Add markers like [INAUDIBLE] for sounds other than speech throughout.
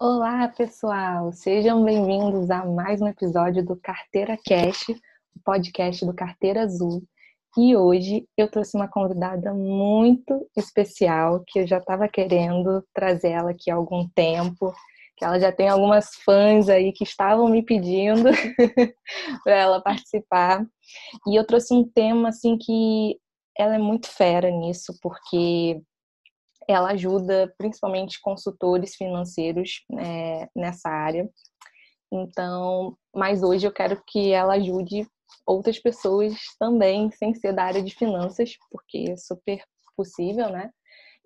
Olá, pessoal! Sejam bem-vindos a mais um episódio do Carteira Cash, o podcast do Carteira Azul. E hoje eu trouxe uma convidada muito especial que eu já estava querendo trazer ela aqui há algum tempo, que ela já tem algumas fãs aí que estavam me pedindo [LAUGHS] para ela participar. E eu trouxe um tema assim que ela é muito fera nisso, porque ela ajuda principalmente consultores financeiros é, nessa área. Então, mas hoje eu quero que ela ajude outras pessoas também, sem ser da área de finanças, porque é super possível, né?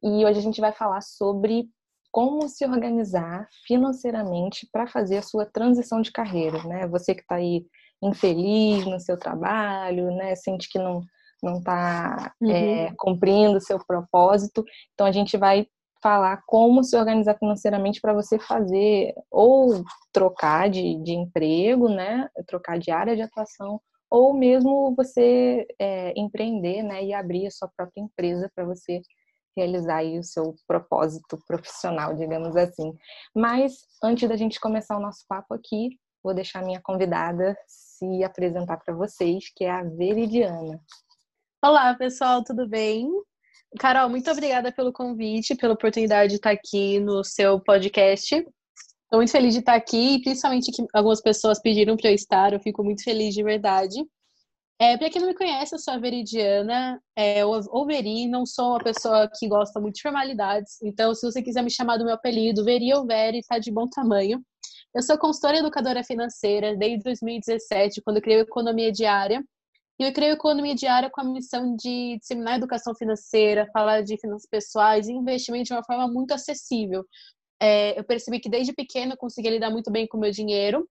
E hoje a gente vai falar sobre como se organizar financeiramente para fazer a sua transição de carreira, né? Você que está aí infeliz no seu trabalho, né? Sente que não não está uhum. é, cumprindo o seu propósito. Então a gente vai falar como se organizar financeiramente para você fazer ou trocar de, de emprego, né? Trocar de área de atuação, ou mesmo você é, empreender, né? E abrir a sua própria empresa para você realizar aí o seu propósito profissional, digamos assim. Mas antes da gente começar o nosso papo aqui, vou deixar minha convidada se apresentar para vocês, que é a Veridiana. Olá, pessoal, tudo bem? Carol, muito obrigada pelo convite, pela oportunidade de estar aqui no seu podcast. Estou muito feliz de estar aqui, principalmente que algumas pessoas pediram para eu estar, eu fico muito feliz de verdade. É, para quem não me conhece, eu sou a Veridiana, é, ou Veri, não sou uma pessoa que gosta muito de formalidades, então se você quiser me chamar do meu apelido, Veri ou Veri, tá de bom tamanho. Eu sou consultora educadora financeira desde 2017, quando criei Economia Diária, e eu criei Economia Diária com a missão de disseminar educação financeira, falar de finanças pessoais e investimento de uma forma muito acessível. É, eu percebi que desde pequena eu conseguia lidar muito bem com o meu dinheiro.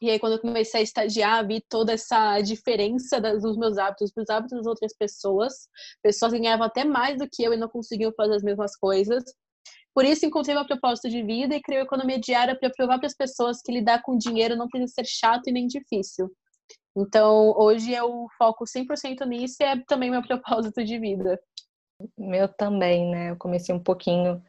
E aí, quando eu comecei a estagiar, vi toda essa diferença dos meus hábitos para os hábitos das outras pessoas. Pessoas ganhavam até mais do que eu e não conseguiam fazer as mesmas coisas. Por isso, encontrei meu propósito de vida e criei a economia diária para provar para as pessoas que lidar com dinheiro não precisa ser chato e nem difícil. Então, hoje eu foco 100% nisso e é também meu [LAUGHS] propósito de vida. Meu também, né? Eu comecei um pouquinho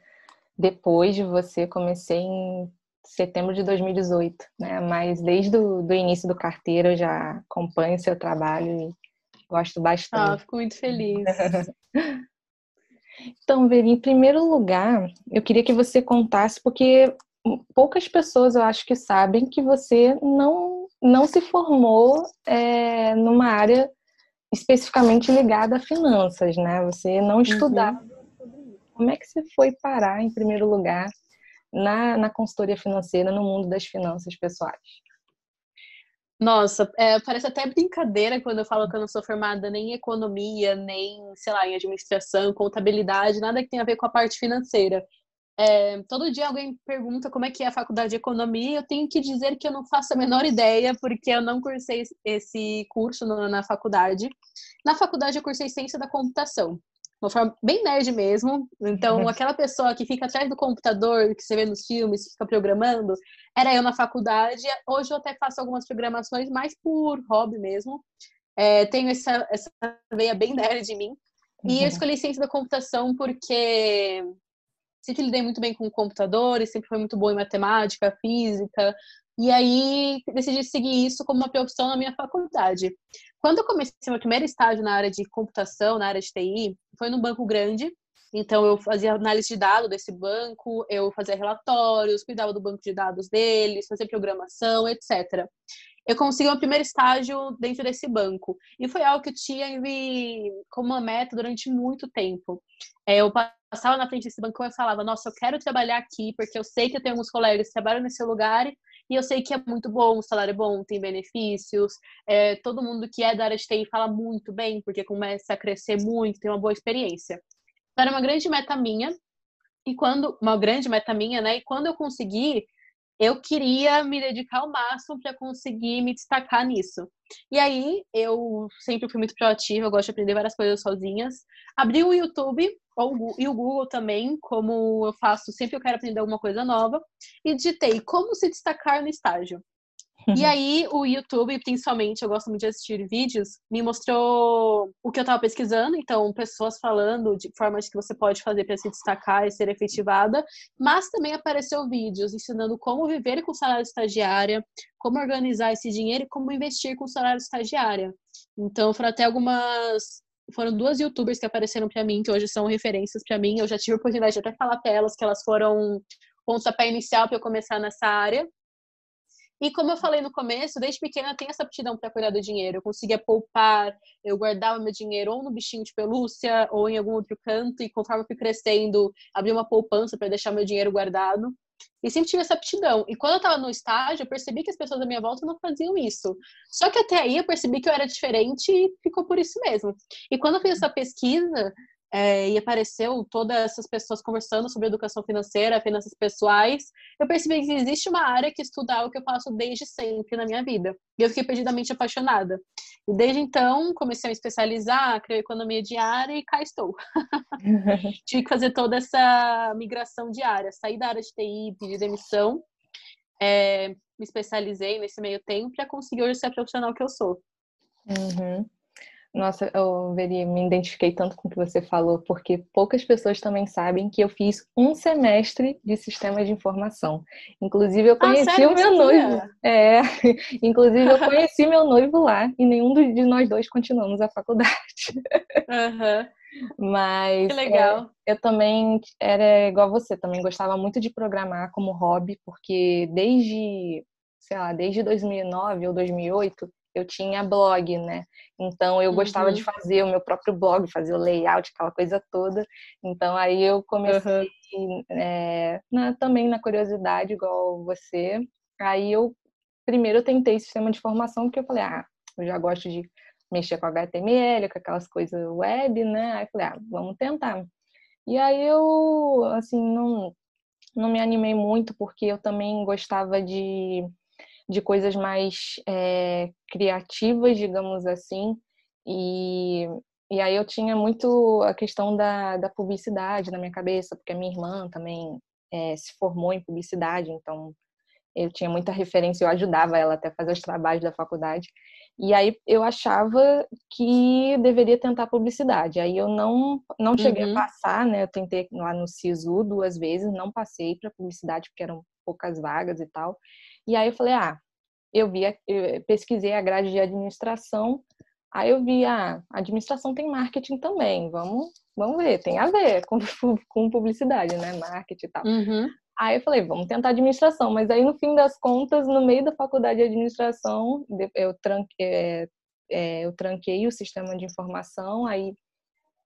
depois de você, comecei em setembro de 2018, né? Mas desde o do início do carteira eu já acompanho seu trabalho e gosto bastante. Ah, fico muito feliz. [LAUGHS] então, Veri, em primeiro lugar, eu queria que você contasse, porque poucas pessoas eu acho que sabem que você não não se formou é, numa área especificamente ligada a finanças, né? Você não uhum. estudava uhum. Como é que você foi parar, em primeiro lugar, na, na consultoria financeira, no mundo das finanças pessoais? Nossa, é, parece até brincadeira quando eu falo que eu não sou formada nem em economia, nem, sei lá, em administração, contabilidade, nada que tenha a ver com a parte financeira. É, todo dia alguém pergunta como é que é a faculdade de economia, eu tenho que dizer que eu não faço a menor ideia, porque eu não cursei esse curso na faculdade. Na faculdade eu cursei ciência da computação, uma forma bem nerd mesmo. Então, aquela pessoa que fica atrás do computador, que você vê nos filmes, que fica programando, era eu na faculdade. Hoje eu até faço algumas programações, mais por hobby mesmo. É, tenho essa, essa veia bem nerd em mim. E eu uhum. escolhi ciência da computação porque sempre lidei muito bem com computadores, sempre foi muito boa em matemática, física, e aí decidi seguir isso como uma profissão na minha faculdade. Quando eu comecei meu primeiro estágio na área de computação, na área de TI, foi num banco grande, então eu fazia análise de dados desse banco, eu fazia relatórios, cuidava do banco de dados deles, fazia programação, etc eu consegui meu primeiro estágio dentro desse banco. E foi algo que eu tinha como uma meta durante muito tempo. É, eu passava na frente desse banco e falava, nossa, eu quero trabalhar aqui, porque eu sei que eu tenho alguns colegas que trabalham nesse lugar e eu sei que é muito bom, o salário é bom, tem benefícios. É, todo mundo que é da área de TI fala muito bem, porque começa a crescer muito, tem uma boa experiência. Então, era uma grande meta minha. E quando, uma grande meta minha, né? E quando eu consegui, eu queria me dedicar ao máximo para conseguir me destacar nisso. E aí, eu sempre fui muito proativa, eu gosto de aprender várias coisas sozinhas. Abri o YouTube e o Google também, como eu faço sempre eu quero aprender alguma coisa nova, e digitei como se destacar no estágio. E aí, o YouTube, principalmente, eu gosto muito de assistir vídeos, me mostrou o que eu estava pesquisando, então, pessoas falando de formas que você pode fazer para se destacar e ser efetivada, mas também apareceu vídeos ensinando como viver com salário estagiária, como organizar esse dinheiro e como investir com salário estagiária. Então, foram até algumas foram duas youtubers que apareceram para mim, que hoje são referências para mim. Eu já tive a oportunidade de até falar para elas que elas foram pontapé inicial para eu começar nessa área. E como eu falei no começo, desde pequena eu tenho essa aptidão para cuidar do dinheiro. Eu conseguia poupar, eu guardava meu dinheiro ou no bichinho de pelúcia ou em algum outro canto. E conforme eu fui crescendo, abri uma poupança para deixar meu dinheiro guardado. E sempre tive essa aptidão. E quando eu estava no estágio, eu percebi que as pessoas à minha volta não faziam isso. Só que até aí eu percebi que eu era diferente e ficou por isso mesmo. E quando eu fiz essa pesquisa, é, e apareceu todas essas pessoas conversando sobre educação financeira, finanças pessoais, eu percebi que existe uma área que estuda algo que eu faço desde sempre na minha vida. E eu fiquei perdidamente apaixonada. E desde então, comecei a me especializar, criar economia diária e cá estou. [LAUGHS] Tive que fazer toda essa migração diária, sair da área de TI, pedir demissão, é, me especializei nesse meio tempo para conseguir hoje ser a profissional que eu sou. Uhum. Nossa, eu veria, me identifiquei tanto com o que você falou, porque poucas pessoas também sabem que eu fiz um semestre de sistema de informação. Inclusive, eu ah, conheci ah, sério? o meu noivo. É, [LAUGHS] inclusive, eu [LAUGHS] conheci meu noivo lá e nenhum de nós dois continuamos a faculdade. Uhum. [LAUGHS] Mas que legal. É, eu também era igual você, também gostava muito de programar como hobby, porque desde, sei lá, desde 2009 ou 2008 eu tinha blog, né? Então eu gostava uhum. de fazer o meu próprio blog, fazer o layout, aquela coisa toda. Então aí eu comecei uhum. é, na, também na curiosidade, igual você. Aí eu primeiro eu tentei sistema de informação, porque eu falei, ah, eu já gosto de mexer com HTML, com aquelas coisas web, né? Aí eu falei, ah, vamos tentar. E aí eu, assim, não, não me animei muito, porque eu também gostava de de coisas mais é, criativas, digamos assim, e, e aí eu tinha muito a questão da, da publicidade na minha cabeça, porque a minha irmã também é, se formou em publicidade, então eu tinha muita referência, eu ajudava ela até a fazer os trabalhos da faculdade. E aí eu achava que deveria tentar publicidade. Aí eu não não cheguei uhum. a passar, né? Eu tentei lá no SISU duas vezes, não passei para publicidade porque eram poucas vagas e tal. E aí eu falei, ah, eu vi, eu pesquisei a grade de administração, aí eu vi, ah, administração tem marketing também, vamos, vamos ver, tem a ver com, [LAUGHS] com publicidade, né, marketing e tal. Uhum. Aí eu falei, vamos tentar administração, mas aí no fim das contas, no meio da faculdade de administração, eu tranquei, é, é, eu tranquei o sistema de informação, aí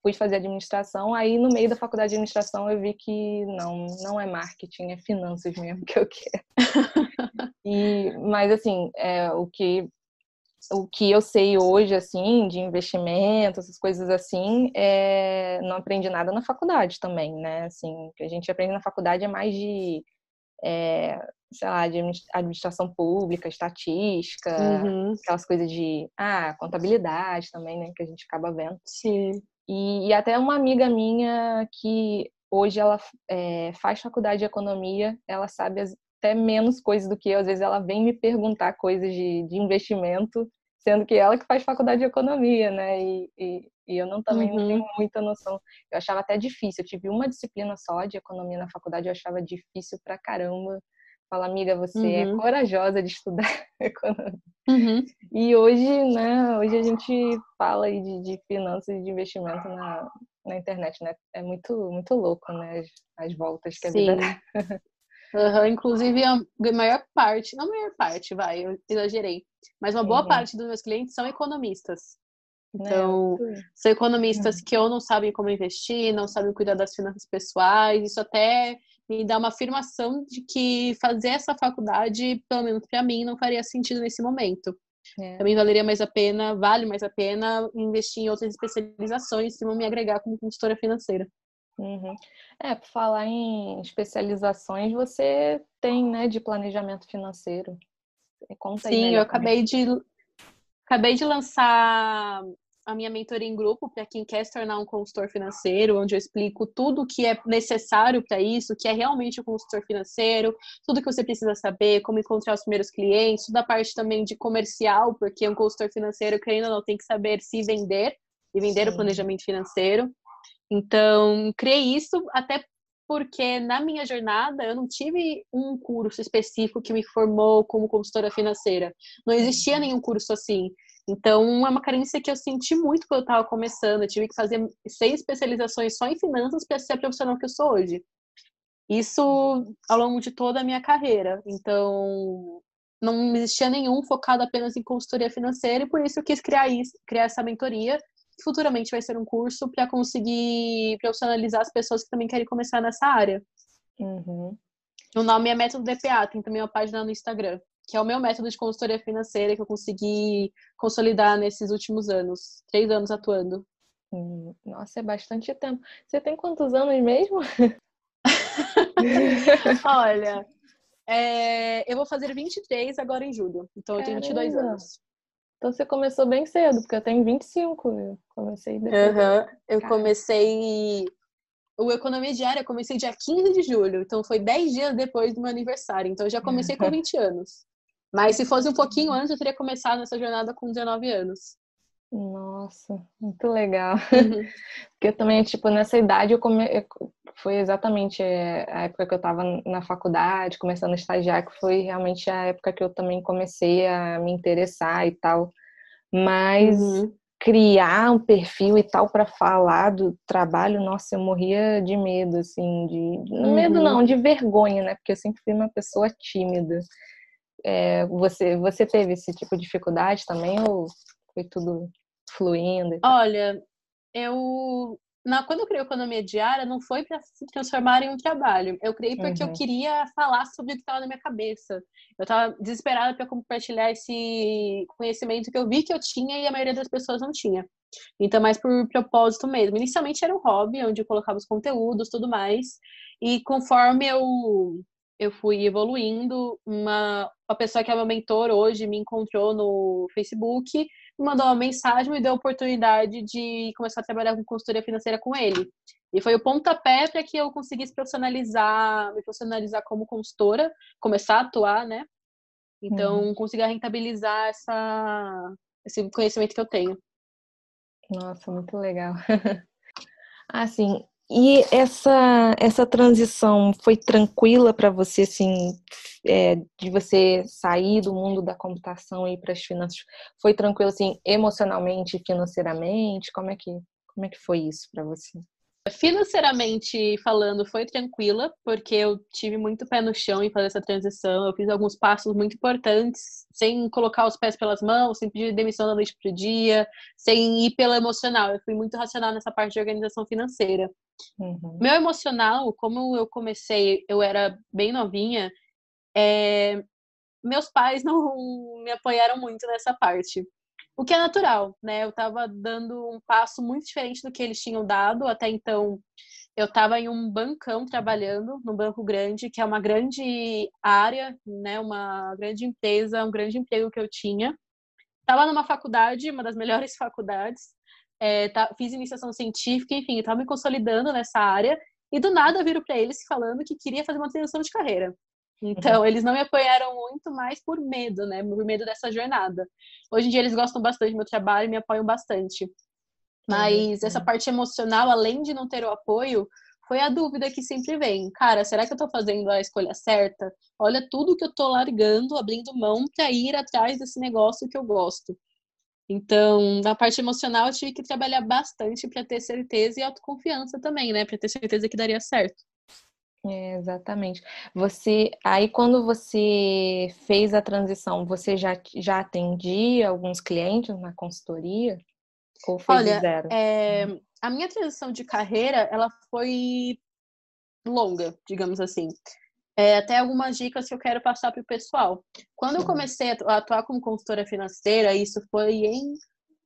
fui fazer administração, aí no meio da faculdade de administração eu vi que não, não é marketing, é finanças mesmo que eu quero. [LAUGHS] e, mas assim, é, o que o que eu sei hoje, assim, de investimento, essas coisas assim, é... não aprendi nada na faculdade também, né? Assim, o que a gente aprende na faculdade é mais de, é, sei lá, de administração pública, estatística, uhum. aquelas coisas de, ah, contabilidade também, né? Que a gente acaba vendo. Sim. E, e até uma amiga minha que hoje ela é, faz faculdade de economia, ela sabe até menos coisas do que eu. Às vezes ela vem me perguntar coisas de, de investimento, sendo que ela que faz faculdade de economia, né? E, e, e eu não, também uhum. não tenho muita noção. Eu achava até difícil. Eu tive uma disciplina só de economia na faculdade, eu achava difícil pra caramba. Fala, amiga, você é uhum. é corajosa de estudar [LAUGHS] economia. Uhum. E hoje, né, hoje a gente fala aí de, de finanças e de investimento na, na internet, né? É muito, muito louco, né? As, as voltas que a Sim. vida [LAUGHS] Uhum, inclusive, a maior parte, não a maior parte, vai, eu exagerei, mas uma boa uhum. parte dos meus clientes são economistas. Então, é. são economistas uhum. que ou não sabem como investir, não sabem cuidar das finanças pessoais, isso até me dá uma afirmação de que fazer essa faculdade, pelo menos para mim, não faria sentido nesse momento. É. Também valeria mais a pena, vale mais a pena investir em outras especializações que vão me agregar como consultora financeira. Uhum. É, por falar em especializações, você tem, né, de planejamento financeiro. Conta Sim, eu acabei de acabei de lançar a minha mentoria em grupo para quem quer se tornar um consultor financeiro, onde eu explico tudo o que é necessário para isso, o que é realmente o um consultor financeiro, tudo que você precisa saber, como encontrar os primeiros clientes, toda a parte também de comercial, porque um consultor financeiro, querendo ou não, tem que saber se vender e vender Sim. o planejamento financeiro. Então, criei isso até porque na minha jornada eu não tive um curso específico que me formou como consultora financeira. Não existia nenhum curso assim. Então, é uma carência que eu senti muito quando eu estava começando. Eu tive que fazer seis especializações só em finanças para ser a profissional que eu sou hoje. Isso ao longo de toda a minha carreira. Então, não existia nenhum focado apenas em consultoria financeira e por isso eu quis criar isso, criar essa mentoria futuramente vai ser um curso para conseguir profissionalizar as pessoas que também querem começar nessa área. Uhum. O nome é Método DPA, tem também uma página no Instagram, que é o meu método de consultoria financeira que eu consegui consolidar nesses últimos anos, três anos atuando. Hum, nossa, é bastante tempo. Você tem quantos anos mesmo? [LAUGHS] Olha, é, eu vou fazer 23 agora em julho, então eu tenho 22 anos. Então você começou bem cedo, porque eu tenho 25. Eu comecei depois. Uhum. Eu comecei. O Economia Diária eu comecei dia 15 de julho, então foi 10 dias depois do meu aniversário. Então eu já comecei com [LAUGHS] 20 anos. Mas se fosse um pouquinho antes, eu teria começado essa jornada com 19 anos. Nossa, muito legal. Uhum. [LAUGHS] Porque também, tipo, nessa idade eu come... foi exatamente é, a época que eu estava na faculdade, começando a estagiar, que foi realmente a época que eu também comecei a me interessar e tal. Mas uhum. criar um perfil e tal para falar do trabalho, nossa, eu morria de medo, assim, de uhum. medo não, de vergonha, né? Porque eu sempre fui uma pessoa tímida. É, você, você teve esse tipo de dificuldade também ou foi tudo fluindo? Olha, eu na, quando eu criei economia diária, não foi para se transformar em um trabalho. Eu criei porque uhum. eu queria falar sobre o que estava na minha cabeça. Eu estava desesperada para compartilhar esse conhecimento que eu vi que eu tinha e a maioria das pessoas não tinha. Então, mais por propósito mesmo. Inicialmente era um hobby, onde eu colocava os conteúdos, tudo mais. E conforme eu eu fui evoluindo, uma, uma pessoa que é meu mentor hoje me encontrou no Facebook me mandou uma mensagem, me deu a oportunidade de começar a trabalhar com consultoria financeira com ele. E foi o pontapé para que eu conseguisse profissionalizar, me profissionalizar como consultora, começar a atuar, né? Então, uhum. conseguir rentabilizar essa, esse conhecimento que eu tenho. Nossa, muito legal. [LAUGHS] assim, e essa, essa transição foi tranquila para você, assim, é, de você sair do mundo da computação e ir para as finanças? Foi tranquilo, assim, emocionalmente, financeiramente? Como é que, como é que foi isso para você? Financeiramente falando, foi tranquila, porque eu tive muito pé no chão em fazer essa transição. Eu fiz alguns passos muito importantes, sem colocar os pés pelas mãos, sem pedir demissão da noite para o dia, sem ir pelo emocional. Eu fui muito racional nessa parte de organização financeira. Uhum. Meu emocional, como eu comecei, eu era bem novinha, é... meus pais não me apoiaram muito nessa parte. O que é natural, né? Eu estava dando um passo muito diferente do que eles tinham dado. Até então, eu estava em um bancão trabalhando, num banco grande, que é uma grande área, né? Uma grande empresa, um grande emprego que eu tinha. Estava numa faculdade, uma das melhores [LAUGHS] faculdades. É, tá, fiz iniciação científica, enfim, estava me consolidando nessa área. E do nada viro para eles falando que queria fazer uma transição de carreira. Então, uhum. eles não me apoiaram muito mais por medo, né? Por medo dessa jornada. Hoje em dia, eles gostam bastante do meu trabalho e me apoiam bastante. Mas uhum. essa parte emocional, além de não ter o apoio, foi a dúvida que sempre vem. Cara, será que eu tô fazendo a escolha certa? Olha tudo que eu tô largando, abrindo mão para ir atrás desse negócio que eu gosto. Então, na parte emocional, eu tive que trabalhar bastante para ter certeza e autoconfiança também, né? Para ter certeza que daria certo. É, exatamente. Você, aí quando você fez a transição, você já, já atendia alguns clientes na consultoria? Ou fez Olha, zero? É, a minha transição de carreira, ela foi longa, digamos assim. É, até algumas dicas que eu quero passar para o pessoal. Quando eu comecei a atuar como consultora financeira, isso foi em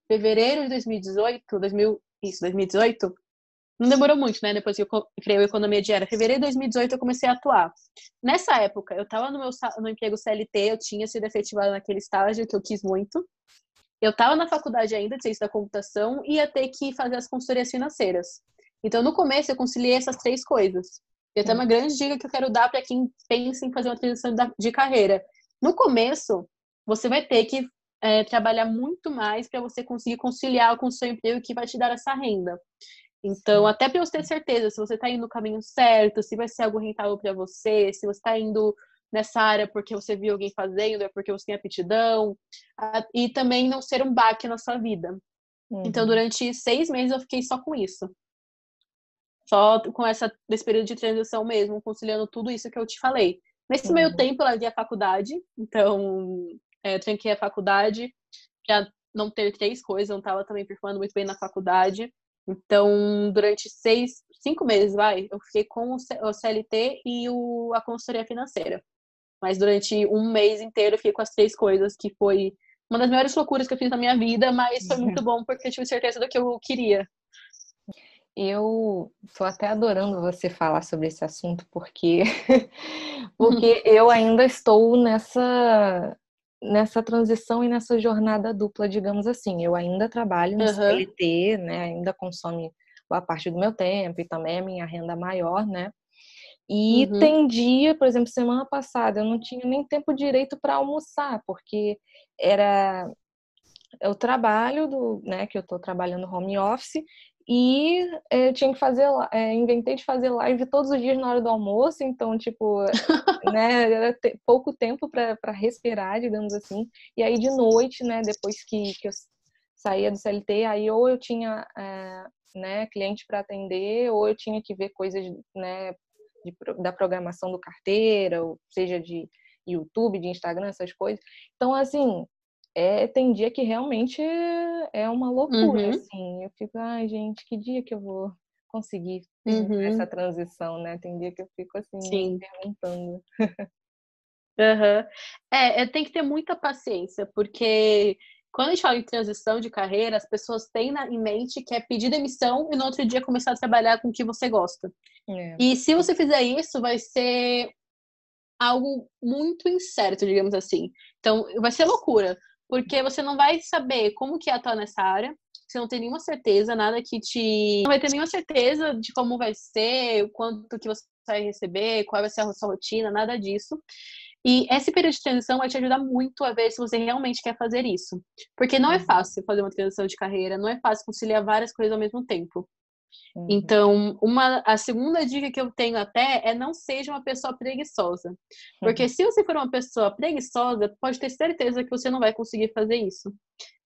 fevereiro de 2018, 2000, isso, 2018, não demorou muito, né? Depois que eu criei o Economia Diária. Fevereiro de 2018 eu comecei a atuar. Nessa época, eu estava no meu no emprego CLT, eu tinha sido efetivada naquele estágio que eu quis muito. eu estava na faculdade ainda de ciência da computação e ia ter que fazer as consultorias financeiras. Então, no começo, eu conciliei essas três coisas. E até uma grande dica que eu quero dar para quem pensa em fazer uma transição de carreira. No começo, você vai ter que é, trabalhar muito mais para você conseguir conciliar com o seu emprego que vai te dar essa renda. Então, até para você ter certeza se você está indo no caminho certo, se vai ser algo rentável para você, se você está indo nessa área porque você viu alguém fazendo, é porque você tem aptidão, e também não ser um baque na sua vida. Então, uhum. Então, durante seis meses eu fiquei só com isso. Só com essa, desse período de transição mesmo, conciliando tudo isso que eu te falei. Nesse uhum. meio tempo, eu larguei a faculdade, então é, eu tranquei a faculdade para não ter três coisas, não estava também performando muito bem na faculdade. Então, durante seis, cinco meses, vai, eu fiquei com o CLT e o, a consultoria financeira. Mas durante um mês inteiro eu fiquei com as três coisas, que foi uma das maiores loucuras que eu fiz na minha vida, mas foi muito [LAUGHS] bom porque eu tive certeza do que eu queria. Eu estou até adorando você falar sobre esse assunto, porque [LAUGHS] porque eu ainda estou nessa nessa transição e nessa jornada dupla, digamos assim. Eu ainda trabalho no uhum. CLT, né? Ainda consome boa parte do meu tempo e também a minha renda maior, né? E uhum. tem dia, por exemplo, semana passada, eu não tinha nem tempo direito para almoçar, porque era o trabalho do, né, que eu estou trabalhando home office e eu tinha que fazer, é, inventei de fazer live todos os dias na hora do almoço, então, tipo, [LAUGHS] né, era pouco tempo para respirar, digamos assim. E aí de noite, né, depois que, que eu saía do CLT, aí ou eu tinha é, né, cliente para atender, ou eu tinha que ver coisas, né, de, da programação do carteira, ou seja de YouTube, de Instagram, essas coisas. Então, assim, é, tem dia que realmente é uma loucura, uhum. assim. Eu fico, ai, gente, que dia que eu vou conseguir uhum. essa transição, né? Tem dia que eu fico assim, Sim. perguntando. Uhum. É, é, tem que ter muita paciência, porque quando a gente fala em transição de carreira, as pessoas têm na, em mente que é pedir demissão e no outro dia começar a trabalhar com o que você gosta. É. E se você fizer isso, vai ser algo muito incerto, digamos assim. Então, vai ser loucura, porque você não vai saber como que é atuar nessa área, você não tem nenhuma certeza, nada que te... Não vai ter nenhuma certeza de como vai ser, o quanto que você vai receber, qual vai ser a sua rotina, nada disso. E esse período de transição vai te ajudar muito a ver se você realmente quer fazer isso. Porque não é uhum. fácil fazer uma transição de carreira, não é fácil conciliar várias coisas ao mesmo tempo. Uhum. Então, uma, a segunda dica que eu tenho até é não seja uma pessoa preguiçosa. Porque uhum. se você for uma pessoa preguiçosa, pode ter certeza que você não vai conseguir fazer isso.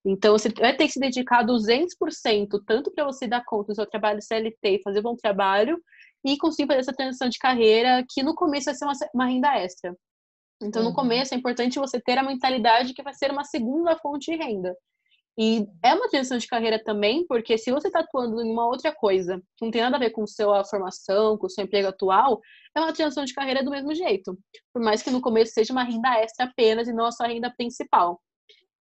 Então, você vai ter que se dedicar 200%, tanto para você dar conta do seu trabalho CLT e fazer bom trabalho, e conseguir fazer essa transição de carreira, que no começo vai ser uma, uma renda extra. Então, uhum. no começo, é importante você ter a mentalidade que vai ser uma segunda fonte de renda. E é uma transição de carreira também, porque se você está atuando em uma outra coisa, que não tem nada a ver com sua formação, com o seu emprego atual, é uma transição de carreira do mesmo jeito. Por mais que no começo seja uma renda extra apenas e não a sua renda principal.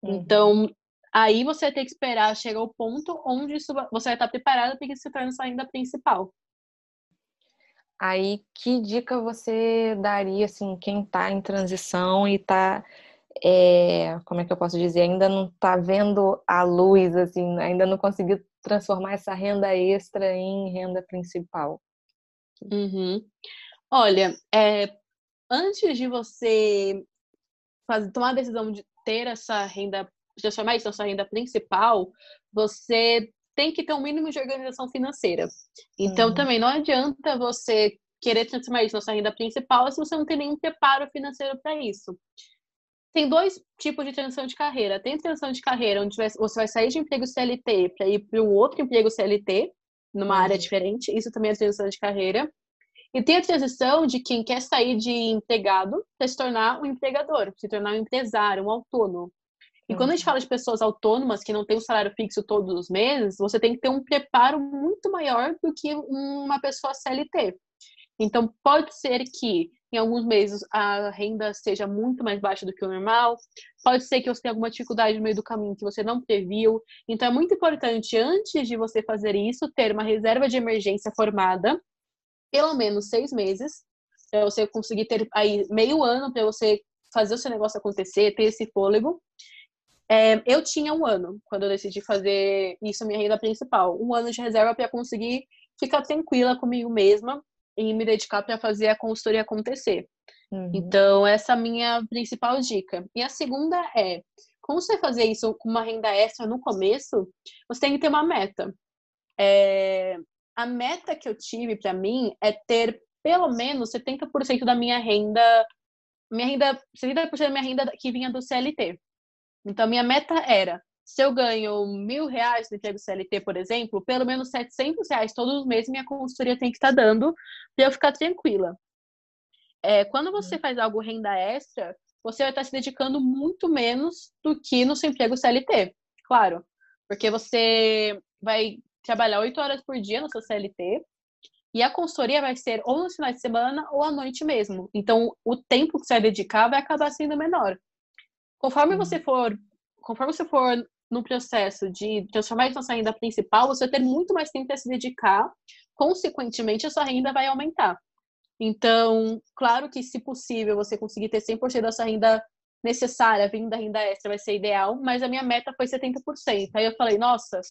Uhum. Então, aí você vai ter que esperar chegar ao ponto onde isso, você vai estar preparado para que isso se torne sua renda principal. Aí, que dica você daria, assim, quem está em transição e está, é, como é que eu posso dizer, ainda não está vendo a luz, assim, ainda não conseguiu transformar essa renda extra em renda principal? Uhum. Olha, é, antes de você fazer, tomar a decisão de ter essa renda, transformar isso na sua renda principal, você tem que ter um mínimo de organização financeira. Então, uhum. também não adianta você querer transformar isso na sua renda principal se você não tem nenhum preparo financeiro para isso. Tem dois tipos de transição de carreira. Tem transição de carreira onde você vai sair de emprego CLT para ir para um outro emprego CLT, numa área diferente. Isso também é transição de carreira. E tem a transição de quem quer sair de empregado para se tornar um empregador, se tornar um empresário, um autônomo. E quando a gente uhum. fala de pessoas autônomas que não têm um salário fixo todos os meses, você tem que ter um preparo muito maior do que uma pessoa CLT. Então, pode ser que em alguns meses a renda seja muito mais baixa do que o normal, pode ser que você tenha alguma dificuldade no meio do caminho que você não previu. Então, é muito importante, antes de você fazer isso, ter uma reserva de emergência formada, pelo menos seis meses, para você conseguir ter aí meio ano para você fazer o seu negócio acontecer, ter esse fôlego. É, eu tinha um ano quando eu decidi fazer isso minha renda principal. Um ano de reserva para conseguir ficar tranquila comigo mesma e me dedicar para fazer a consultoria acontecer. Uhum. Então, essa é a minha principal dica. E a segunda é, como você fazer isso com uma renda extra no começo, você tem que ter uma meta. É, a meta que eu tive para mim é ter pelo menos 70% da minha renda, minha renda, 70% da minha renda que vinha do CLT. Então, minha meta era, se eu ganho mil reais no emprego CLT, por exemplo, pelo menos 700 reais todos os meses minha consultoria tem que estar tá dando para eu ficar tranquila. É, quando você faz algo renda extra, você vai estar se dedicando muito menos do que no seu emprego CLT, claro. Porque você vai trabalhar oito horas por dia no seu CLT, e a consultoria vai ser ou nos finais de semana ou à noite mesmo. Então, o tempo que você vai dedicar vai acabar sendo menor. Conforme você for, conforme você for no processo de transformar na sua renda principal, você vai ter muito mais tempo para se dedicar. Consequentemente, a sua renda vai aumentar. Então, claro que, se possível, você conseguir ter 100% da sua renda necessária vindo da renda extra vai ser ideal, mas a minha meta foi 70%. Aí eu falei, nossa,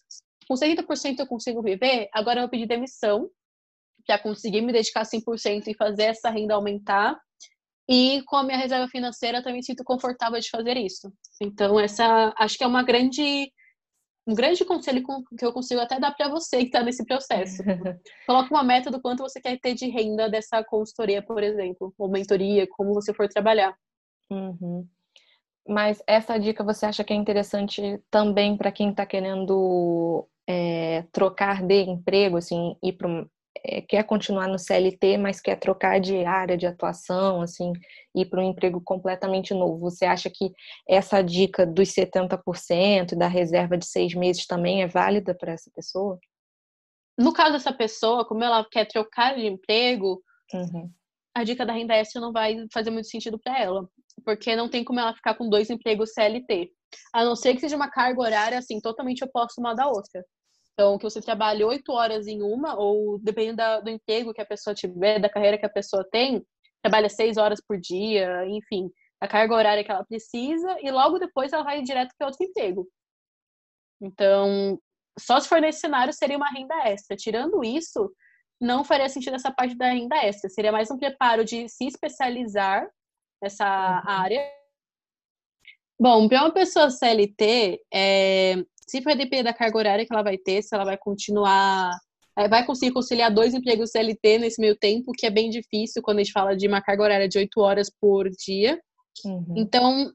com 70% eu consigo viver, agora eu vou pedir demissão para conseguir me dedicar 100% e fazer essa renda aumentar. E com a minha reserva financeira também sinto confortável de fazer isso. Então essa acho que é uma grande um grande conselho que eu consigo até dar para você que está nesse processo. [LAUGHS] Coloque uma meta do quanto você quer ter de renda dessa consultoria, por exemplo, ou mentoria, como você for trabalhar. Uhum. Mas essa dica você acha que é interessante também para quem está querendo é, trocar de emprego, assim, ir para é, quer continuar no CLT, mas quer trocar de área de atuação, assim, ir para um emprego completamente novo. Você acha que essa dica dos 70% e da reserva de seis meses também é válida para essa pessoa? No caso dessa pessoa, como ela quer trocar de emprego, uhum. a dica da renda extra não vai fazer muito sentido para ela, porque não tem como ela ficar com dois empregos CLT. A não ser que seja uma carga horária assim totalmente oposta uma da outra. Então, que você trabalhe oito horas em uma, ou dependendo da, do emprego que a pessoa tiver, da carreira que a pessoa tem, trabalha seis horas por dia, enfim, a carga horária que ela precisa, e logo depois ela vai direto para outro emprego. Então, só se for nesse cenário seria uma renda extra. Tirando isso, não faria sentido essa parte da renda extra. Seria mais um preparo de se especializar nessa uhum. área. Bom, para uma pessoa CLT, é, se vai depender da carga horária que ela vai ter, se ela vai continuar, é, vai conseguir conciliar dois empregos CLT nesse meio tempo, que é bem difícil quando a gente fala de uma carga horária de oito horas por dia. Uhum. Então,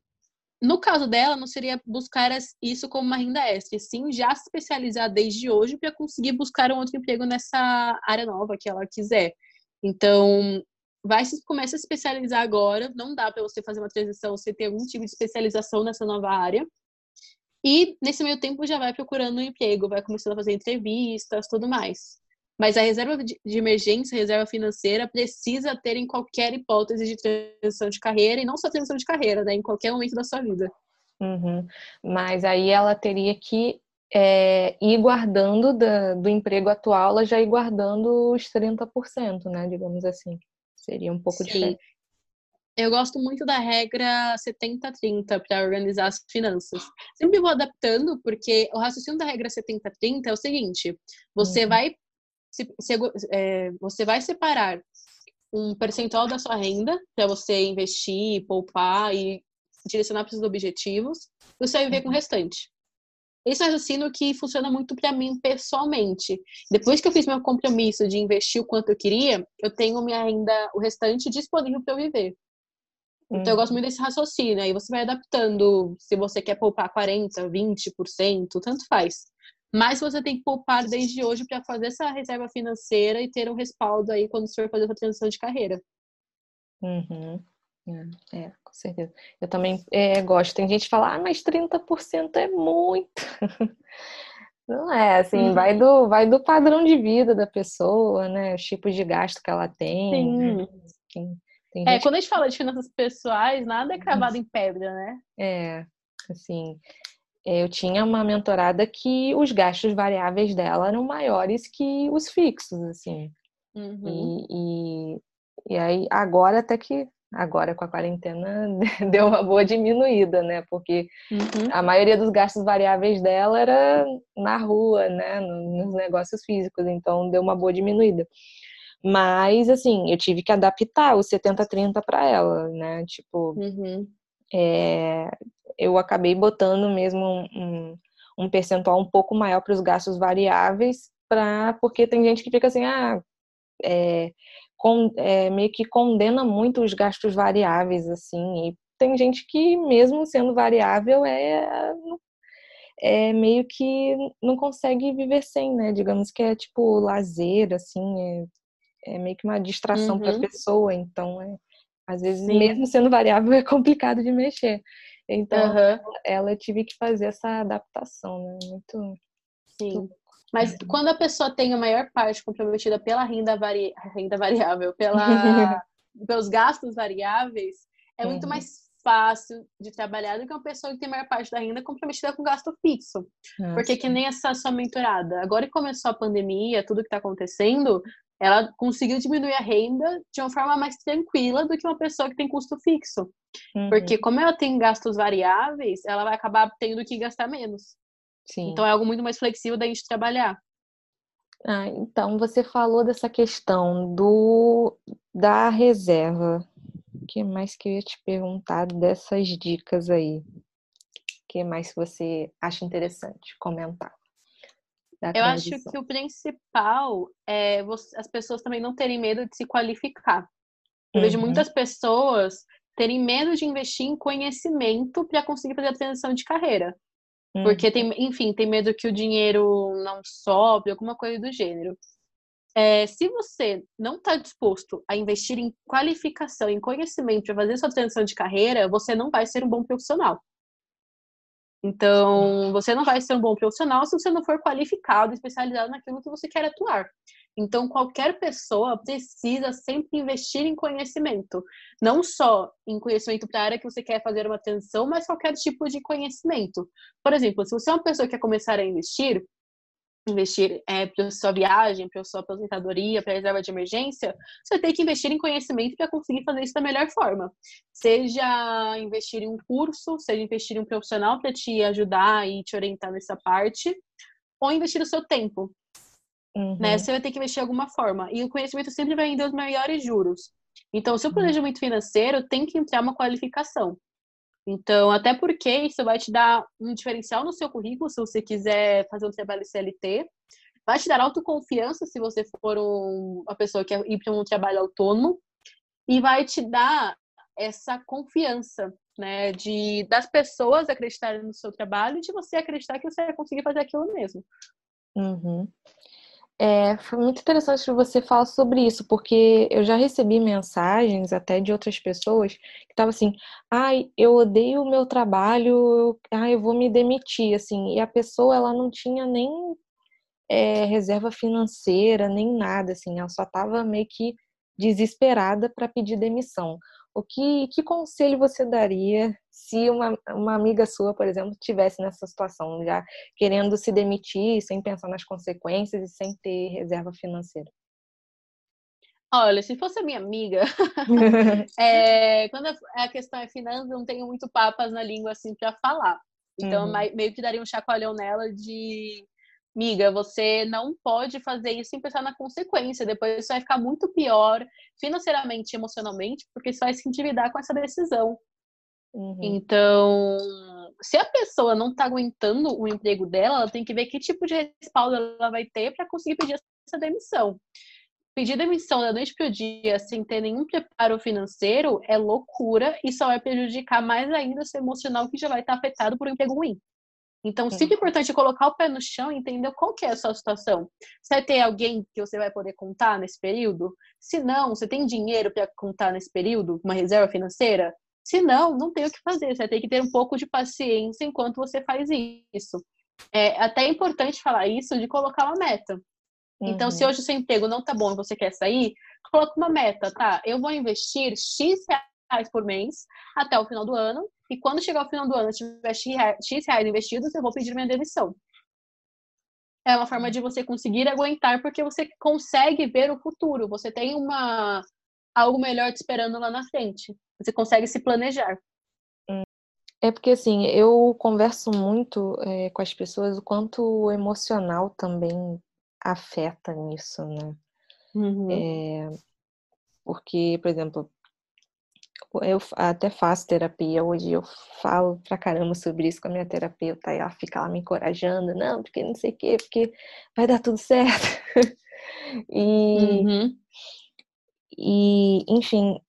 no caso dela, não seria buscar isso como uma renda extra, sim já se especializar desde hoje para conseguir buscar um outro emprego nessa área nova que ela quiser. Então, vai se começa a se especializar agora, não dá para você fazer uma transição sem ter algum tipo de especialização nessa nova área. E nesse meio tempo já vai procurando um emprego, vai começando a fazer entrevistas, tudo mais. Mas a reserva de emergência, a reserva financeira, precisa ter em qualquer hipótese de transição de carreira, e não só transição de carreira, né? Em qualquer momento da sua vida. Uhum. Mas aí ela teria que é, ir guardando da, do emprego atual, ela já ir guardando os 30%, né? Digamos assim. Seria um pouco Sim. diferente. Eu gosto muito da regra 70-30 para organizar as finanças. Sempre vou adaptando, porque o raciocínio da regra 70-30 é o seguinte: você uhum. vai se, se, é, você vai separar um percentual da sua renda para você investir, poupar e direcionar para os objetivos, você vai viver com o uhum. restante. Esse é raciocínio que funciona muito para mim pessoalmente. Depois que eu fiz meu compromisso de investir o quanto eu queria, eu tenho minha renda, o restante disponível para eu viver. Então, eu gosto muito desse raciocínio. Aí você vai adaptando se você quer poupar 40%, 20%, tanto faz. Mas você tem que poupar desde hoje para fazer essa reserva financeira e ter um respaldo aí quando você for fazer a transição de carreira. Uhum. É, é, com certeza. Eu também é, gosto. Tem gente que fala, ah, mas 30% é muito. [LAUGHS] Não é, assim, uhum. vai, do, vai do padrão de vida da pessoa, né? Os tipos de gasto que ela tem. Sim. Tem é, quando a gente fala de finanças pessoais, nada é cravado em pedra, né? É, assim, eu tinha uma mentorada que os gastos variáveis dela eram maiores que os fixos, assim. Uhum. E, e, e, aí, agora até que agora com a quarentena [LAUGHS] deu uma boa diminuída, né? Porque Uhum. a maioria dos gastos variáveis dela era na rua, né? Nos negócios físicos, então deu uma boa diminuída. Mas, assim, eu tive que adaptar o 70-30 para ela, né? Tipo, Uhum. é, eu acabei botando mesmo um, um, um percentual um pouco maior para os gastos variáveis, pra, porque tem gente que fica assim, ah, é, com, é, meio que condena muito os gastos variáveis, assim, e tem gente que, mesmo sendo variável, é, é meio que não consegue viver sem, né? Digamos que é tipo lazer, assim, é, é meio que uma distração para a Uhum. pessoa, então é, às vezes, Sim. mesmo sendo variável, [LAUGHS] é complicado de mexer. Então, Aham. ela eu tive que fazer essa adaptação, né? Muito. Sim. Mas Uhum. quando a pessoa tem a maior parte comprometida pela renda, vari... renda variável, pela... [LAUGHS] pelos gastos variáveis, é muito Uhum. mais fácil de trabalhar do que uma pessoa que tem a maior parte da renda comprometida com gasto fixo. Porque Nossa. que nem essa sua mentorada. Agora que começou a pandemia, tudo que está acontecendo, ela conseguiu diminuir a renda de uma forma mais tranquila do que uma pessoa que tem custo fixo. Uhum. Porque como ela tem gastos variáveis, ela vai acabar tendo que gastar menos. Sim. Então é algo muito mais flexível da gente trabalhar. Ah, então você falou dessa questão do da reserva. O que mais que eu ia te perguntar dessas dicas aí? O que mais você acha interessante comentar? Da Eu acho que o principal é você- as pessoas também não terem medo de se qualificar. Eu vejo Uhum. muitas pessoas terem medo de investir em conhecimento para conseguir fazer a transição de carreira. Uhum. Porque tem, enfim, tem medo que o dinheiro não sobe, alguma coisa do gênero. É, se você não está disposto a investir em qualificação, em conhecimento para fazer sua transição de carreira, você não vai ser um bom profissional. Então, você não vai ser um bom profissional se você não for qualificado, especializado naquilo que você quer atuar. Então, qualquer pessoa precisa sempre investir em conhecimento. Não só em conhecimento para a área que você quer fazer uma transição, mas qualquer tipo de conhecimento. Por exemplo, se você é uma pessoa que quer começar a investir, investir é, para sua viagem, para sua aposentadoria, para reserva de emergência, você tem que investir em conhecimento para conseguir fazer isso da melhor forma. Seja investir em um curso, seja investir em um profissional para te ajudar e te orientar nessa parte, ou investir o seu tempo. Uhum. Né? Você vai ter que investir de alguma forma. E o conhecimento sempre vai render os maiores juros. Então, o seu planejamento financeiro tem que entrar uma qualificação. Então, até porque isso vai te dar um diferencial no seu currículo, se você quiser fazer um trabalho CLT. Vai te dar autoconfiança se você for um, uma pessoa que quer ir para um trabalho autônomo. E vai te dar essa confiança, né? De, das pessoas acreditarem no seu trabalho e de você acreditar que você vai conseguir fazer aquilo mesmo. Uhum. É, foi muito interessante você falar sobre isso, porque eu já recebi mensagens até de outras pessoas que estavam assim, ai, eu odeio o meu trabalho, ai, eu vou me demitir, assim, e a pessoa ela não tinha nem é, reserva financeira, nem nada, assim, ela só estava meio que desesperada para pedir demissão. O que, que conselho você daria se uma, uma amiga sua, por exemplo, tivesse nessa situação, já querendo se demitir, sem pensar nas consequências e sem ter reserva financeira? Olha, se fosse a minha amiga, [LAUGHS] [LAUGHS] é, quando a questão é finanças, eu não tenho muito papas na língua assim para falar. Então, Uhum. meio que daria um chacoalhão nela de Miga, você não pode fazer isso sem pensar na consequência. Depois isso vai ficar muito pior financeiramente emocionalmente, porque você vai se endividar com essa decisão. Uhum. Então, se a pessoa não está aguentando o emprego dela, ela tem que ver que tipo de respaldo ela vai ter para conseguir pedir essa demissão. Pedir demissão da noite para o dia sem ter nenhum preparo financeiro é loucura e só vai prejudicar mais ainda seu emocional que já vai estar afetado por um emprego ruim. Então, sempre é importante colocar o pé no chão e entender qual que é a sua situação. Você vai ter alguém que você vai poder contar nesse período? Se não, você tem dinheiro para contar nesse período? Uma reserva financeira? Se não, não tem o que fazer. Você ter que ter um pouco de paciência enquanto você faz isso. É até importante falar isso de colocar uma meta. Então, se Uhum. hoje o seu emprego não tá bom e você quer sair, coloca uma meta, tá? Eu vou investir X reais por mês até o final do ano, e quando chegar o final do ano, se tiver X reais investidos, eu vou pedir minha demissão. É uma forma de você conseguir aguentar, porque você consegue ver o futuro. Você tem uma, algo melhor te esperando lá na frente. Você consegue se planejar. É porque assim, eu converso muito é, com as pessoas o quanto o emocional também afeta nisso, né? Uhum. É, porque, por exemplo, eu até faço terapia hoje, eu falo pra caramba sobre isso com a minha terapeuta, e ela fica lá me encorajando, não, porque não sei o quê, porque vai dar tudo certo. [LAUGHS] e, uhum. e, enfim,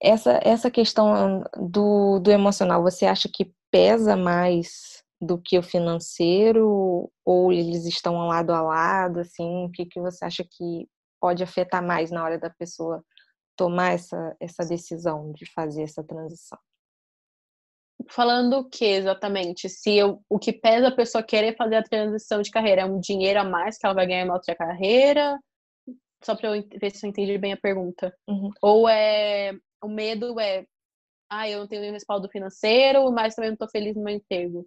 essa, essa questão do, do emocional, você acha que pesa mais do que o financeiro ou eles estão lado a lado, assim, o que, que você acha que pode afetar mais na hora da pessoa tomar essa, essa decisão de fazer essa transição? Falando o que exatamente? Se eu, o que pesa a pessoa querer fazer a transição de carreira é um dinheiro a mais que ela vai ganhar em outra carreira? Só para eu ver se eu entendi bem a pergunta. Uhum. Ou é o medo é, ah, eu não tenho nenhum respaldo financeiro, mas também não estou feliz no meu emprego.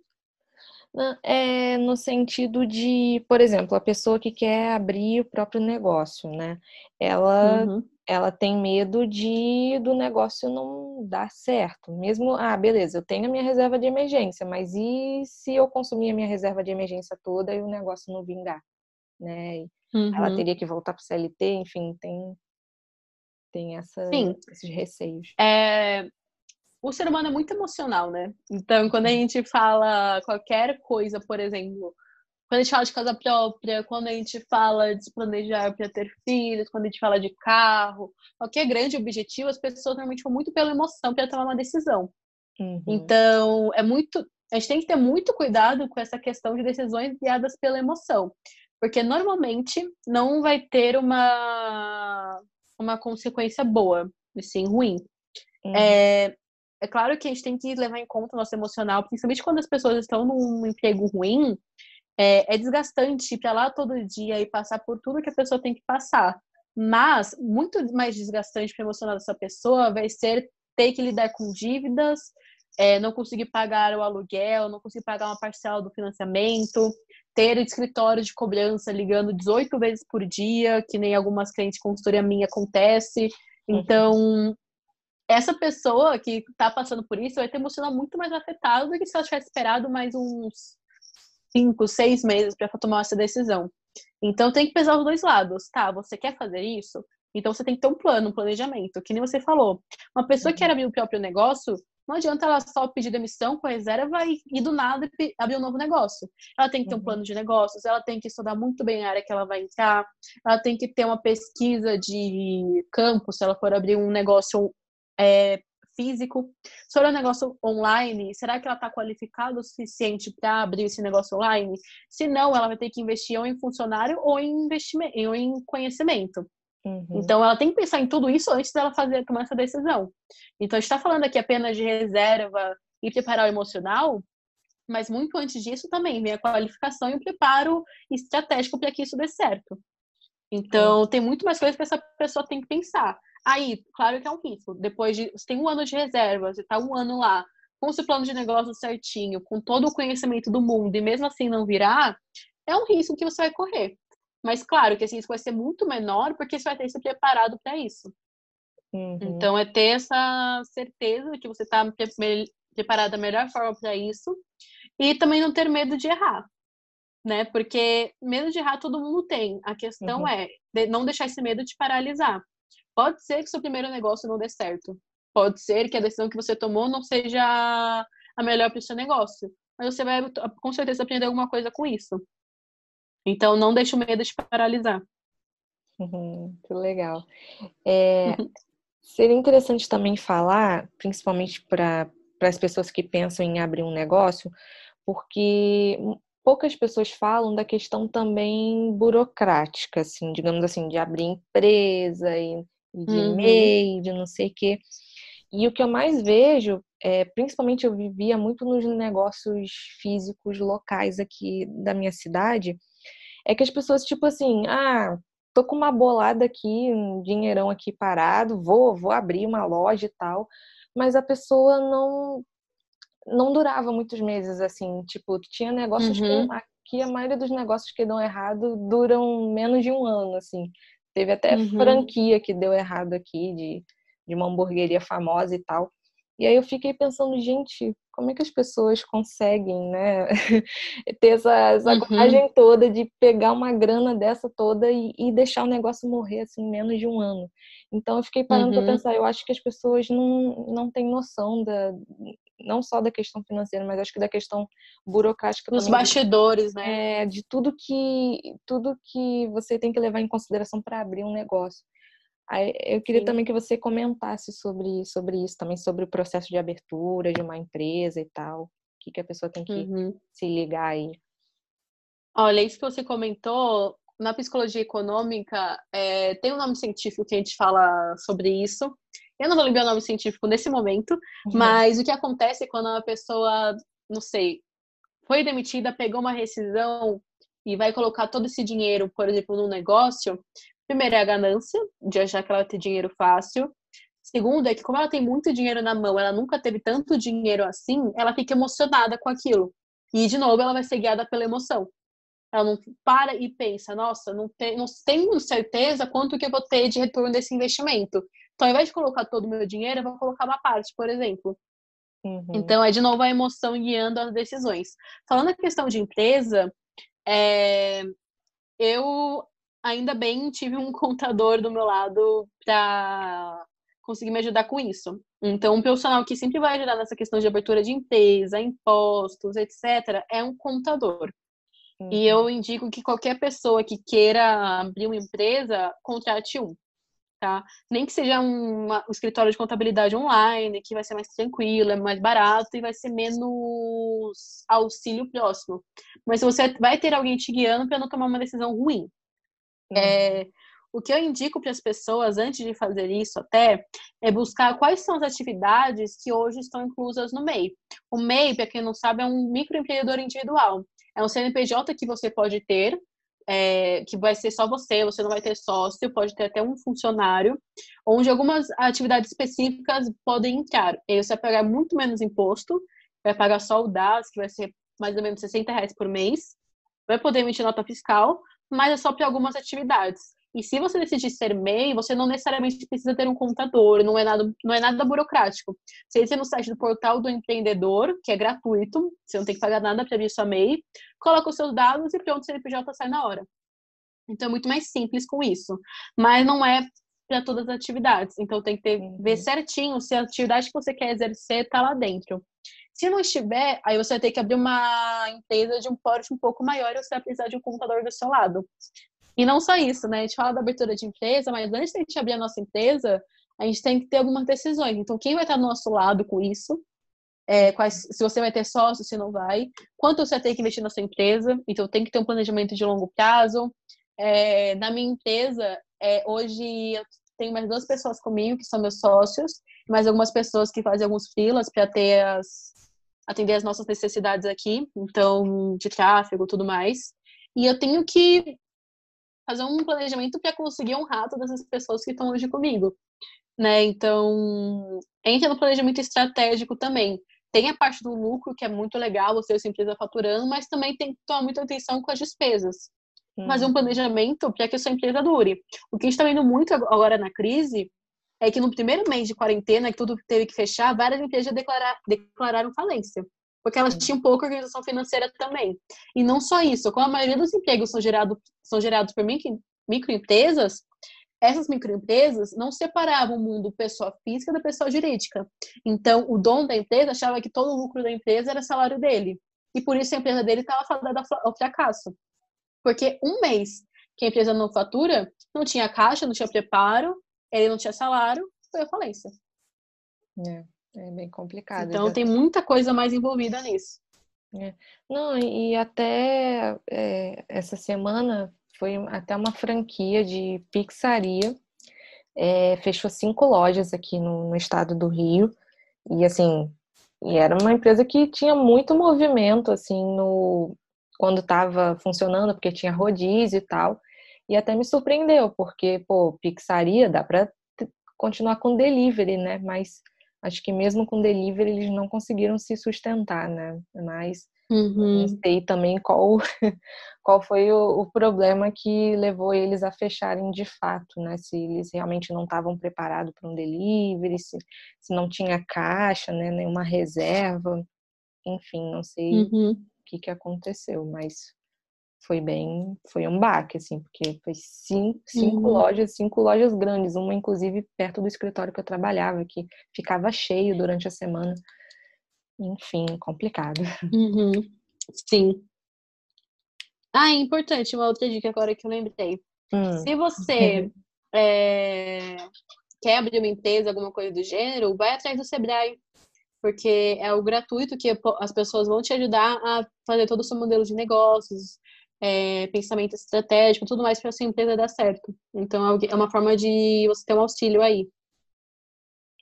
É no sentido de, por exemplo, a pessoa que quer abrir o próprio negócio, né? Ela, uhum. ela tem medo de do negócio não dar certo. Mesmo, ah, beleza, eu tenho a minha reserva de emergência, mas e se eu consumir a minha reserva de emergência toda e o negócio não vingar, né? Uhum. Ela teria que voltar para o CLT, enfim, tem tem essa, Sim. esses receios. É, o ser humano é muito emocional, né? Então, quando a gente fala qualquer coisa, por exemplo, quando a gente fala de casa própria, quando a gente fala de se planejar para ter filhos, quando a gente fala de carro, qualquer grande objetivo, as pessoas normalmente vão muito pela emoção para tomar uma decisão. Uhum. Então, é muito. A gente tem que ter muito cuidado com essa questão de decisões guiadas pela emoção. Porque normalmente não vai ter uma uma consequência boa, e sim ruim. Uhum. É, é claro que a gente tem que levar em conta o nosso emocional, principalmente quando as pessoas estão num emprego ruim, é, é desgastante ir para lá todo dia e passar por tudo que a pessoa tem que passar. Mas muito mais desgastante para o emocional dessa pessoa vai ser ter que lidar com dívidas, é, não conseguir pagar o aluguel, não conseguir pagar uma parcela do financiamento, ter escritório de cobrança ligando 18 vezes por dia, que nem algumas clientes de consultoria minha acontece. Uhum. Então, essa pessoa que está passando por isso vai ter emocional muito mais afetado do que se ela tivesse esperado mais uns 5, 6 meses para tomar essa decisão. Então, tem que pesar os dois lados. Tá, você quer fazer isso? Então, você tem que ter um plano, um planejamento, que nem você falou. Uma pessoa que uhum. abrir o próprio negócio, não adianta ela só pedir demissão com a reserva e, e do nada abrir um novo negócio. Ela tem que ter um uhum. plano de negócios, ela tem que estudar muito bem a área que ela vai entrar, ela tem que ter uma pesquisa de campo, se ela for abrir um negócio é, físico. Se for um negócio online, será que ela está qualificada o suficiente para abrir esse negócio online? Se não, ela vai ter que investir ou em funcionário ou em investimento, ou em conhecimento. Uhum. Então, ela tem que pensar em tudo isso antes dela fazer tomar essa decisão. Então, a gente está falando aqui apenas de reserva e preparar o emocional, mas muito antes disso também vem a qualificação e o preparo estratégico para que isso dê certo. Então, uhum. tem muito mais coisas que essa pessoa tem que pensar. Aí, claro que é um risco. Depois de. Você tem um ano de reserva, você está um ano lá, com o seu plano de negócio certinho, com todo o conhecimento do mundo, e mesmo assim não virar, é um risco que você vai correr. Mas claro que esse risco vai ser muito menor porque você vai ter se preparado para isso. Uhum. Então é ter essa certeza de que você está preparado da melhor forma para isso e também não ter medo de errar, né? Porque medo de errar todo mundo tem. A questão uhum. é não deixar esse medo te paralisar. Pode ser que seu primeiro negócio não dê certo. Pode ser que a decisão que você tomou não seja a melhor para o seu negócio. Mas você vai com certeza aprender alguma coisa com isso. Então, não deixe o medo te paralisar. Uhum, que legal. É, seria interessante também falar, principalmente para as pessoas que pensam em abrir um negócio, porque poucas pessoas falam da questão também burocrática, assim, digamos assim, de abrir empresa e de uhum. e-mail, de não sei o quê. E o que eu mais vejo, é, principalmente eu vivia muito nos negócios físicos locais aqui da minha cidade, é que as pessoas, tipo assim, ah, tô com uma bolada aqui, um dinheirão aqui parado, vou, vou abrir uma loja e tal, mas a pessoa não não durava muitos meses assim, tipo, tinha negócios uhum. que aqui a maioria dos negócios que dão errado duram menos de um ano, assim. Teve até uhum. franquia que deu errado aqui de, de uma hamburgueria famosa e tal. E aí eu fiquei pensando, gente, como é que as pessoas conseguem, né, [LAUGHS] ter essa, essa uhum. toda de pegar uma grana dessa toda e, e, deixar o negócio morrer assim em menos de um ano. Então eu fiquei parando uhum. para pensar, eu acho que as pessoas não, não têm noção da não só da questão financeira, mas acho que da questão burocrática Os bastidores, né? É, de tudo que tudo que você tem que levar em consideração para abrir um negócio. Eu queria Sim. também que você comentasse sobre, sobre isso, também sobre o processo de abertura de uma empresa e tal. O que, que a pessoa tem que uhum. se ligar aí. Olha, isso que você comentou, na psicologia econômica, é, tem um nome científico que a gente fala sobre isso, eu não vou lembrar o nome científico nesse momento, uhum. mas o que acontece quando uma pessoa, não sei, foi demitida, pegou uma rescisão e vai colocar todo esse dinheiro, por exemplo, num negócio, primeiro é a ganância, de achar que ela vai ter dinheiro fácil. Segundo é que, como ela tem muito dinheiro na mão, ela nunca teve tanto dinheiro assim, ela fica emocionada com aquilo. E, de novo, ela vai ser guiada pela emoção. Ela não para e pensa, nossa, não, não tenho certeza quanto que eu vou ter de retorno desse investimento. Então, ao invés de colocar todo o meu dinheiro, eu vou colocar uma parte, por exemplo. Uhum. Então, é de novo a emoção guiando as decisões. Falando na questão de empresa, é... eu ainda bem tive um [LAUGHS] contador do meu lado para conseguir me ajudar com isso. Então, um profissional que sempre vai ajudar nessa questão de abertura de empresa, impostos, etc., é um contador. Uhum. E eu indico que qualquer pessoa que queira abrir uma empresa, contrate um tá? Nem que seja um, um escritório de contabilidade online, que vai ser mais tranquilo, é mais barato e vai ser menos auxílio próximo. Mas você vai ter alguém te guiando para não tomar uma decisão ruim. Uhum. É, o que eu indico para as pessoas, antes de fazer isso até, é buscar quais são as atividades que hoje estão inclusas no MEI. O MEI, para quem não sabe, é um microempreendedor individual. É um CNPJ que você pode ter é, que vai ser só você, você não vai ter sócio, pode ter até um funcionário, onde algumas atividades específicas podem entrar. E você vai pagar muito menos imposto, vai pagar só o DAS, que vai ser mais ou menos 60 reais por mês, vai poder emitir nota fiscal, mas é só para algumas atividades. E se você decidir ser MEI, você não necessariamente precisa ter um contador, não é nada, não é nada burocrático. Você entra no site do portal do empreendedor, que é gratuito, você não tem que pagar nada para abrir sua MEI, coloca os seus dados e pronto, o CNPJ sai na hora. Então é muito mais simples com isso. Mas não é para todas as atividades. Então tem que ter, uhum. ver certinho se a atividade que você quer exercer está lá dentro. Se não estiver, aí você vai ter que abrir uma empresa de um porte um pouco maior e você vai precisar de um computador do seu lado. E não só isso, né? A gente fala da abertura de empresa, mas antes de a gente abrir a nossa empresa, a gente tem que ter algumas decisões. Então, quem vai estar do nosso lado com isso? É, quais, se você vai ter sócio, se não vai, quanto você ter que investir na sua empresa, então tem que ter um planejamento de longo prazo. É, na minha empresa, é, hoje tenho mais duas pessoas comigo, que são meus sócios, mais algumas pessoas que fazem alguns filas para ter as, atender as nossas necessidades aqui, então de tráfego tudo mais. E eu tenho que fazer um planejamento para conseguir honrar todas as pessoas que estão hoje comigo, né? Então, entra no planejamento estratégico também. Tem a parte do lucro, que é muito legal, você e sua empresa faturando, mas também tem que tomar muita atenção com as despesas. Hum. Fazer um planejamento para que a sua empresa dure. O que a gente está vendo muito agora na crise é que no primeiro mês de quarentena, que tudo teve que fechar, várias empresas declarar, declararam falência porque elas tinham pouca organização financeira também. E não só isso, como a maioria dos empregos são gerados, são gerados por microempresas, essas microempresas não separavam o mundo pessoa física da pessoa jurídica. Então, o dono da empresa achava que todo o lucro da empresa era salário dele. E por isso a empresa dele estava fadada ao fracasso. Porque um mês que a empresa não fatura, não tinha caixa, não tinha preparo, ele não tinha salário, foi a falência. É. É bem complicado. Então tem muita coisa mais envolvida nisso. É. Não, e até é, essa semana foi até uma franquia de pizzaria. É, fechou cinco lojas aqui no, no, estado do Rio. E assim, e era uma empresa que tinha muito movimento assim no quando estava funcionando, porque tinha rodízio e tal. E até me surpreendeu, porque, pô, pizzaria dá para continuar com delivery, né? Mas acho que mesmo com delivery eles não conseguiram se sustentar, né? Mas uhum. não sei também qual, [LAUGHS] qual foi o, o, problema que levou eles a fecharem de fato, né? Se eles realmente não estavam preparados para um delivery, se, se não tinha caixa, né? Nenhuma reserva, enfim, não sei uhum. Que, que aconteceu, mas foi bem, foi um baque, assim, porque foi cinco, cinco uhum. lojas, cinco lojas grandes, uma inclusive perto do escritório que eu trabalhava, que ficava cheio durante a semana. Enfim, complicado. Uhum. Sim. Ah, é importante, uma outra dica agora que eu lembrei. Hum. Se você é, [LAUGHS] quer abrir uma empresa, alguma coisa do gênero, vai atrás do Sebrae porque é o gratuito que as pessoas vão te ajudar a fazer todo o seu modelo de negócios, é, pensamento estratégico, tudo mais para a sua empresa dar certo. Então, é, é uma forma de você ter um auxílio aí.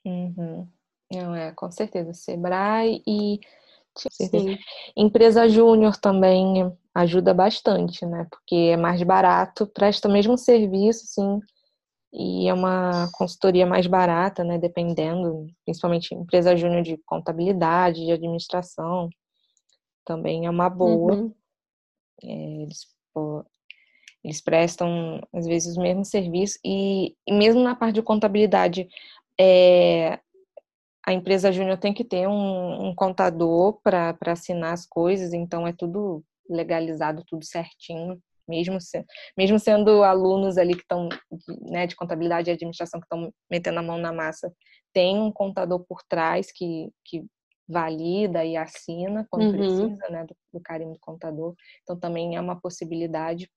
Uhum. Não, é, com certeza. Sebrae e Sim. empresa júnior também ajuda bastante, né? Porque é mais barato, presta o mesmo serviço, sim, e é uma consultoria mais barata, né? Dependendo, principalmente empresa júnior de contabilidade, de administração, também é uma boa. Uhum. É, eles, pô, eles prestam, às vezes, o mesmo serviço e, e mesmo na parte de contabilidade, é, a empresa júnior tem que ter um, um contador para assinar as coisas, então é tudo legalizado, tudo certinho, mesmo, se, mesmo sendo alunos ali que estão né, de contabilidade e administração que estão metendo a mão na massa, tem um contador por trás que, que valida e assina quando uhum. precisa, né, do, do carimbo do contador. Então também é uma possibilidade,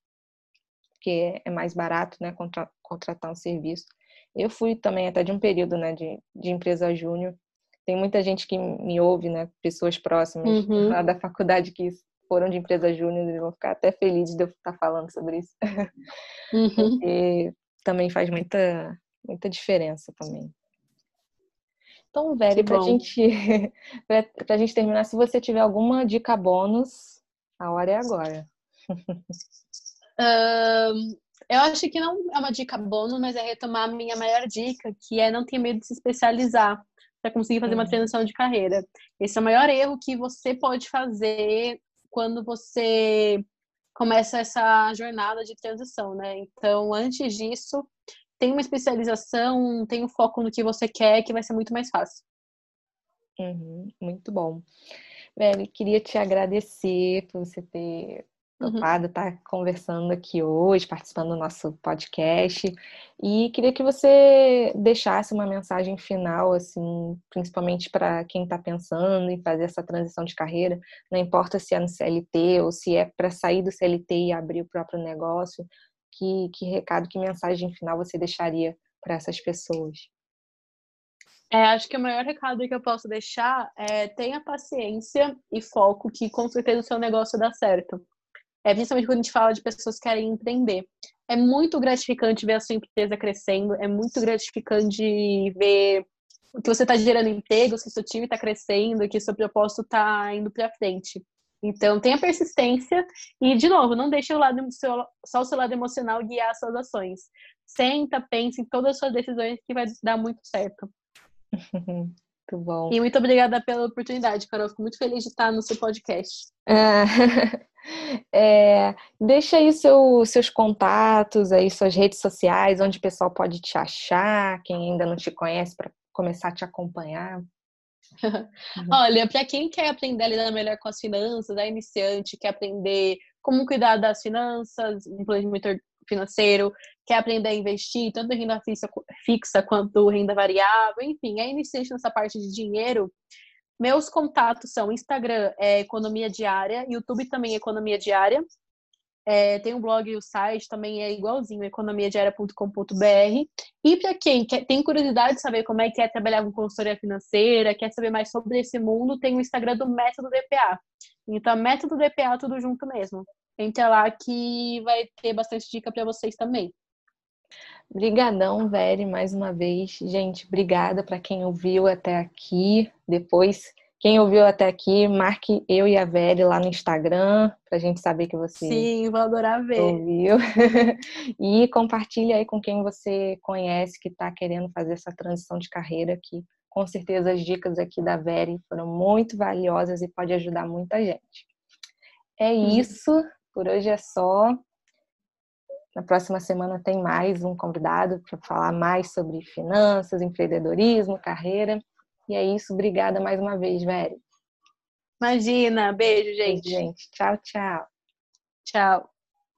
porque é mais barato, né, contra, contratar um serviço. Eu fui também até de um período, né, de, de empresa júnior. Tem muita gente que me ouve, né, pessoas próximas uhum. lá da faculdade que foram de empresa júnior e vão ficar até felizes de eu estar falando sobre isso. Uhum. Porque também faz muita, muita diferença também. Então, velho, para gente, [LAUGHS] a gente terminar, se você tiver alguma dica bônus, a hora é agora. Um, eu acho que não é uma dica bônus, mas é retomar a minha maior dica, que é não ter medo de se especializar para conseguir fazer uma transição de carreira. Esse é o maior erro que você pode fazer quando você começa essa jornada de transição, né? Então, antes disso, tem uma especialização, tem um foco no que você quer, que vai ser muito mais fácil. Uhum, muito bom. Velho, queria te agradecer por você ter. Topado estar tá conversando aqui hoje, participando do nosso podcast. E queria que você deixasse uma mensagem final, assim, principalmente para quem está pensando em fazer essa transição de carreira, não importa se é no CLT ou se é para sair do CLT e abrir o próprio negócio que, que recado, que mensagem final você deixaria para essas pessoas? É, acho que o maior recado que eu posso deixar é tenha paciência e foco, que com certeza o seu negócio dá certo. É, principalmente quando a gente fala de pessoas que querem empreender. É muito gratificante ver a sua empresa crescendo, é muito gratificante ver que você está gerando empregos, que seu time está crescendo, que seu propósito está indo para frente. Então, tenha persistência e, de novo, não deixe o lado seu, só o seu lado emocional guiar as suas ações. Senta, pense em todas as suas decisões que vai dar muito certo. [LAUGHS] muito bom. E muito obrigada pela oportunidade, Carol. Fico muito feliz de estar no seu podcast. É, [LAUGHS] é, deixa aí seu, seus contatos, aí suas redes sociais, onde o pessoal pode te achar, quem ainda não te conhece, para começar a te acompanhar. [LAUGHS] Olha, para quem quer aprender a lidar melhor com as finanças, é iniciante, quer aprender como cuidar das finanças, um planejamento financeiro, quer aprender a investir, tanto em renda fixa, quanto renda variável, enfim, é iniciante nessa parte de dinheiro. Meus contatos são Instagram é Economia Diária, YouTube também é Economia Diária, é, tem um blog e o site também é igualzinho, economiadiaria.com.br. E para quem quer, tem curiosidade de saber como é que é trabalhar com consultoria financeira, quer saber mais sobre esse mundo, tem o Instagram do Método DPA. Então, Método DPA tudo junto mesmo. Entra lá que vai ter bastante dica para vocês também. Obrigadão, Veri, mais uma vez. Gente, obrigada para quem ouviu até aqui. Depois quem ouviu até aqui, marque eu e a Veri lá no Instagram, pra gente saber que você Sim, vou adorar ver. ouviu. [LAUGHS] e compartilhe aí com quem você conhece que está querendo fazer essa transição de carreira, que com certeza as dicas aqui da Veri foram muito valiosas e pode ajudar muita gente. É uhum. isso, por hoje é só. Na próxima semana tem mais um convidado para falar mais sobre finanças, empreendedorismo, carreira. E é isso, obrigada mais uma vez, Veri. Imagina, beijo, gente. Beijo, gente. Tchau, tchau. Tchau.